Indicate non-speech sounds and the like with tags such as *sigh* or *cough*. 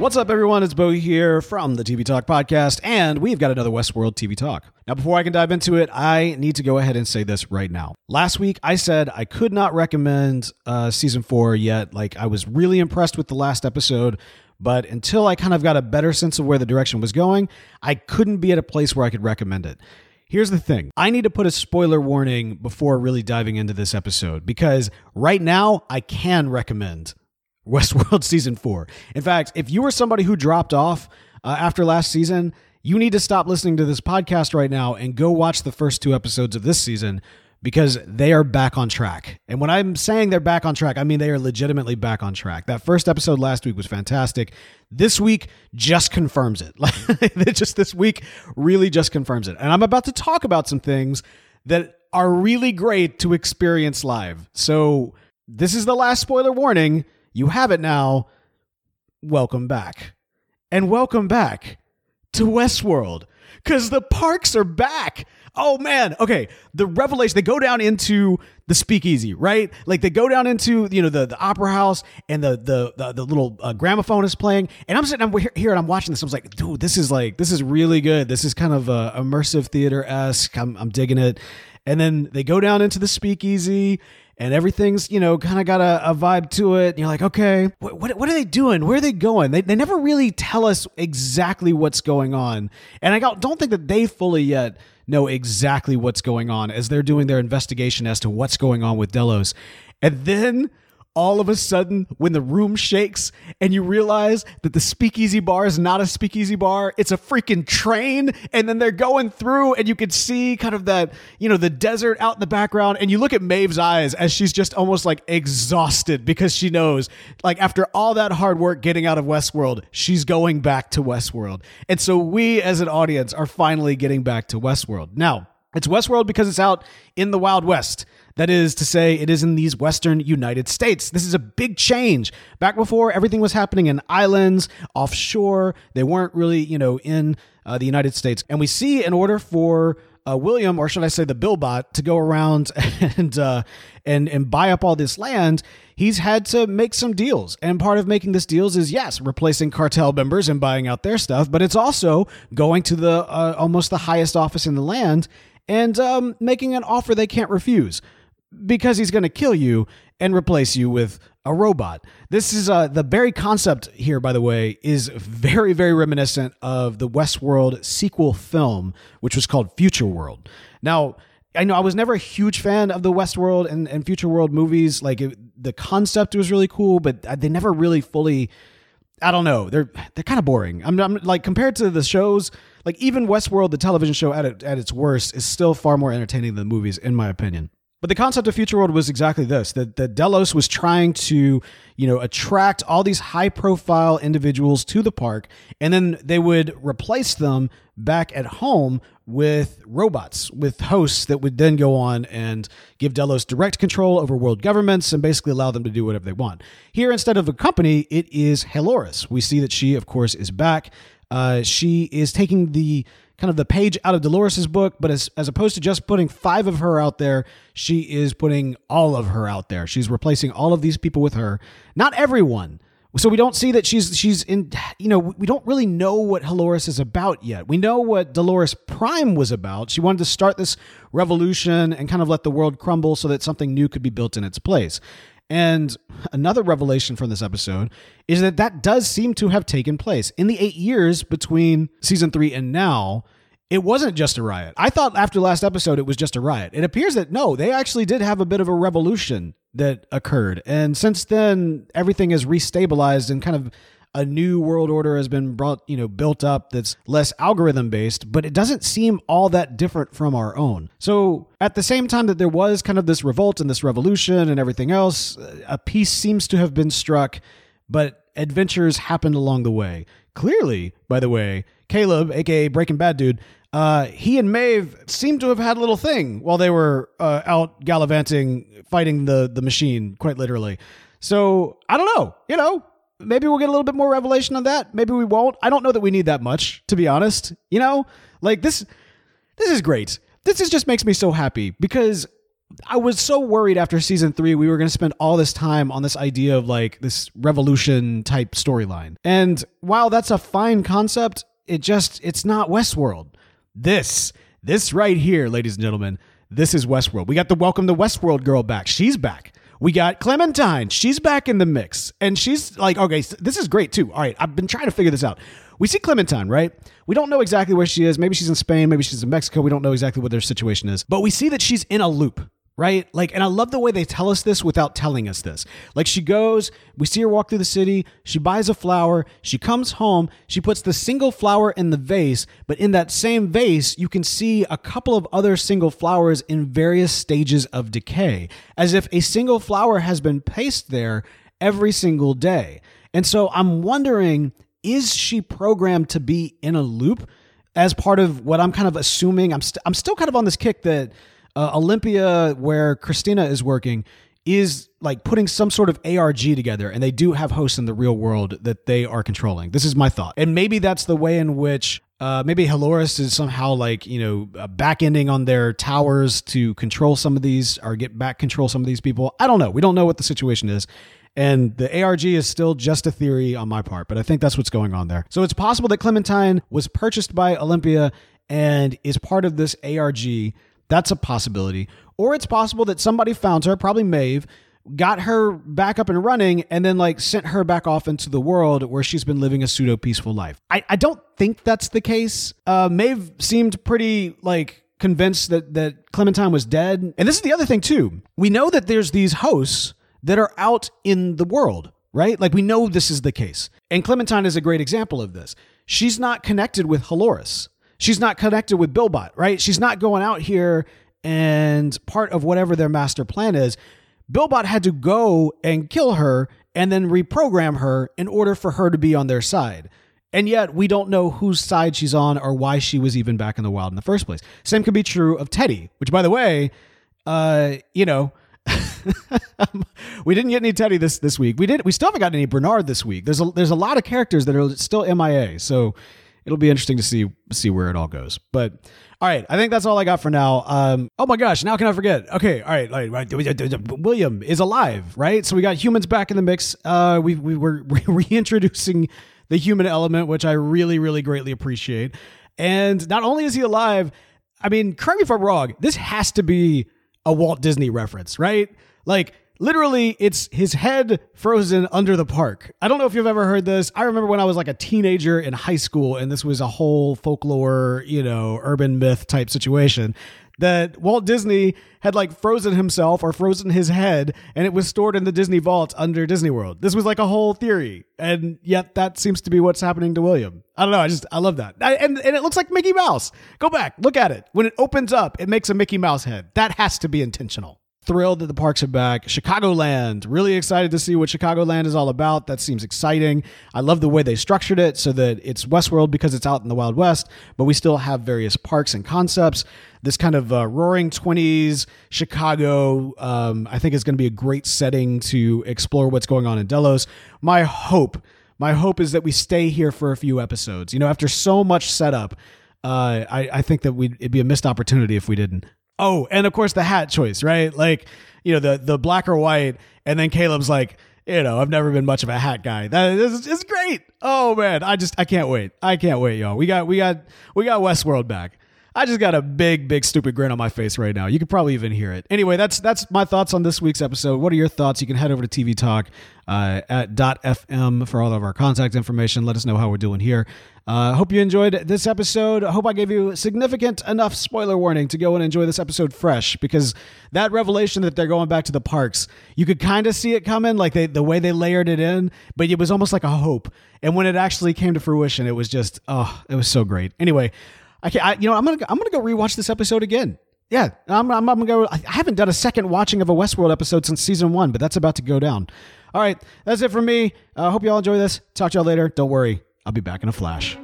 What's up, everyone? It's Bo here from the TV Talk Podcast, and we've got another Westworld TV Talk. Now, before I can dive into it, I need to go ahead and say this right now. Last week, I said I could not recommend uh, season four yet. Like, I was really impressed with the last episode, but until I kind of got a better sense of where the direction was going, I couldn't be at a place where I could recommend it. Here's the thing I need to put a spoiler warning before really diving into this episode because right now I can recommend Westworld *laughs* season four. In fact, if you were somebody who dropped off uh, after last season, you need to stop listening to this podcast right now and go watch the first two episodes of this season because they are back on track. And when I'm saying they're back on track, I mean they are legitimately back on track. That first episode last week was fantastic. This week just confirms it. *laughs* Like just this week really just confirms it. And I'm about to talk about some things that are really great to experience live. So this is the last spoiler warning. You have it now. Welcome back. And welcome back to Westworld because the parks are back. Oh man. Okay. The revelation, they go down into the speakeasy, right? Like they go down into, you know, the, the opera house and the, the, the, the little uh, gramophone is playing. And I'm sitting I'm here and I'm watching this. I was like, dude, this is like, this is really good. This is kind of a immersive theater esque. I'm, I'm digging it. And then they go down into the speakeasy and everything's you know kind of got a, a, vibe to it and you're like okay what, what, what, are they doing? Where are they going? They, they never really tell us exactly what's going on and i don't think that they fully yet know exactly what's going on as they're doing their investigation as to what's going on with delos. And then all of a sudden when the room shakes and you realize that the speakeasy bar is not a speakeasy bar it's a freaking train and then they're going through and you can see kind of that you know the desert out in the background and you look at Maeve's eyes as she's just almost like exhausted because she knows like after all that hard work getting out of Westworld she's going back to Westworld. And so we as an audience are finally getting back to Westworld. Now it's Westworld because it's out in the Wild West. That is to say, it is in these Western United States. This is a big change. Back before, everything was happening in islands, offshore. They weren't really, you know, in uh, the United States. And we see, in order for uh, William, or should I say the Billbot, to go around *laughs* and uh, and and buy up all this land, he's had to make some deals. And part of making this deals is yes, replacing cartel members and buying out their stuff, but it's also going to the uh, almost the highest office in the land and um, making an offer they can't refuse because he's going to kill you and replace you with a robot. This is uh, the very concept here, by the way, is very, very reminiscent of the Westworld sequel film, which was called Future World. Now, I know I was never a huge fan of the Westworld and, and Future World movies. Like it, the concept was really cool, but they never really fully. I don't know. They're they're kind of boring. I'm, I'm, like compared to the shows, like even Westworld, the television show at it, at its worst, is still far more entertaining than the movies, in my opinion. But the concept of Future World was exactly this: that, that Delos was trying to, you know, attract all these high-profile individuals to the park, and then they would replace them back at home with robots, with hosts that would then go on and give Delos direct control over world governments and basically allow them to do whatever they want. Here, instead of a company, it is Halores. We see that she, of course, is back. Uh, she is taking the kind of the page out of Dolores's book, but as, as opposed to just putting five of her out there, she is putting all of her out there. She's replacing all of these people with her. Not everyone. So we don't see that she's she's in you know we don't really know what Halores is about yet. We know what Dolores Prime was about. She wanted to start this revolution and kind of let the world crumble so that something new could be built in its place. And another revelation from this episode is that that does seem to have taken place. In the eight years between season three and now, it wasn't just a riot. I thought after last episode it was just a riot. It appears that no, they actually did have a bit of a revolution that occurred. And since then, everything has restabilized and kind of a new world order has been brought, you know, built up that's less algorithm based, but it doesn't seem all that different from our own. So, at the same time that there was kind of this revolt and this revolution and everything else, a peace seems to have been struck, but adventures happened along the way. Clearly, by the way, Caleb, aka Breaking Bad dude, uh, he and Maeve seem to have had a little thing while they were uh, out gallivanting, fighting the the machine, quite literally. So I don't know. You know, maybe we'll get a little bit more revelation on that. Maybe we won't. I don't know that we need that much, to be honest. You know, like this, this is great. This is just makes me so happy because I was so worried after season three we were going to spend all this time on this idea of like this revolution type storyline. And while that's a fine concept, it just it's not Westworld. This this right here, ladies and gentlemen, this is Westworld. We got the Welcome to Westworld girl back. She's back. We got Clementine. She's back in the mix. And she's like, okay, this is great too. All right, I've been trying to figure this out. We see Clementine, right? We don't know exactly where she is. Maybe she's in Spain. Maybe she's in Mexico. We don't know exactly what their situation is. But we see that she's in a loop right? Like, and I love the way they tell us this without telling us this. Like, she goes, we see her walk through the city, she buys a flower, she comes home, she puts the single flower in the vase, but in that same vase, you can see a couple of other single flowers in various stages of decay, as if a single flower has been placed there every single day. And so I'm wondering, is she programmed to be in a loop? As part of what I'm kind of assuming, I'm, i st- I'm still kind of on this kick that uh, Olympia, where Christina is working, is like putting some sort of ARG together, and they do have hosts in the real world that they are controlling. This is my thought, and maybe that's the way in which uh, maybe Halores is somehow like you know uh, back ending on their towers to control some of these or get back control some of these people. I don't know. We don't know what the situation is. And the ARG is still just a theory on my part, but I think that's what's going on there. So it's possible that Clementine was purchased by Olympia and is part of this ARG that's a possibility. Or it's possible that somebody found her, probably Maeve, got her back up and running, and then like sent her back off into the world where she's been living a pseudo peaceful life. I, I don't think that's the case. Uh, Maeve seemed pretty like convinced that that Clementine was dead. And this is the other thing too. We know that there's these hosts that are out in the world, right? Like we know this is the case. And Clementine is a great example of this. She's not connected with Halores she's not connected with Billbot, right? She's not going out here and part of whatever their master plan is. Billbot had to go and kill her and then reprogram her in order for her to be on their side. And yet, we don't know whose side she's on or why she was even back in the wild in the first place. Same could be true of Teddy, which, by the way, uh, you know, *laughs* we didn't get any Teddy this this week. We did. We still haven't got any Bernard this week. There's a there's a lot of characters that are still MIA. So it'll be interesting to see see where it all goes. But all right, I think that's all I got for now. Um, oh my gosh, now can I forget? Okay, all right, right, right. William is alive, right? So we got humans back in the mix. Uh, we we *laughs* were reintroducing the human element, which I really really greatly appreciate. And not only is he alive, I mean, correct me if I'm wrong. This has to be a Walt Disney reference, right? Like literally it's his head frozen under the park. I don't know if you've ever heard this. I remember when I was like a teenager in high school and this was a whole folklore, you know, urban myth type situation that Walt Disney had like frozen himself or frozen his head and it was stored in the Disney vault under Disney World. This was like a whole theory. And yet that seems to be what's happening to William. I don't know. I just, I love that. I, and, and it looks like Mickey Mouse. Go back, look at it. When it opens up, it makes a Mickey Mouse head. That has to be intentional thrilled that the parks are back. Chicagoland, really excited to see what Chicagoland is all about. That seems exciting. I love the way they structured it so that it's Westworld because it's out in the Wild West, but we still have various parks and concepts. This kind of uh, roaring 20s Chicago, um, I think is going to be a great setting to explore what's going on in Delos. My hope, my hope is that we stay here for a few episodes. You know, after so much setup, uh, I, I think that we it'd be a missed opportunity if we didn't. Oh, and of course the hat choice, right? Like, you know, the the black or white, and then Caleb's like, you know, I've never been much of a hat guy. That is it's great. Oh man, I just I can't wait. I can't wait, y'all. We got we got we got Westworld back. I just got a big, big, stupid grin on my face right now. You could probably even hear it. Anyway, that's that's my thoughts on this week's episode. What are your thoughts? You can head over to TV Talk uh, at .fm for all of our contact information. Let us know how we're doing here. Uh, hope you enjoyed this episode. I hope I gave you significant enough spoiler warning to go and enjoy this episode fresh because that revelation that they're going back to the parks, you could kind of see it coming, like they, the way they layered it in, but it was almost like a hope. And when it actually came to fruition, it was just, oh, it was so great. Anyway, I can I, you know, I'm gonna I'm gonna go rewatch this episode again. Yeah, I'm, I'm, I'm gonna go. I haven't done a second watching of a Westworld episode since season one, but that's about to go down. All right, that's it for me. I uh, hope you all enjoy this. Talk to y'all later. Don't worry, I'll be back in a flash.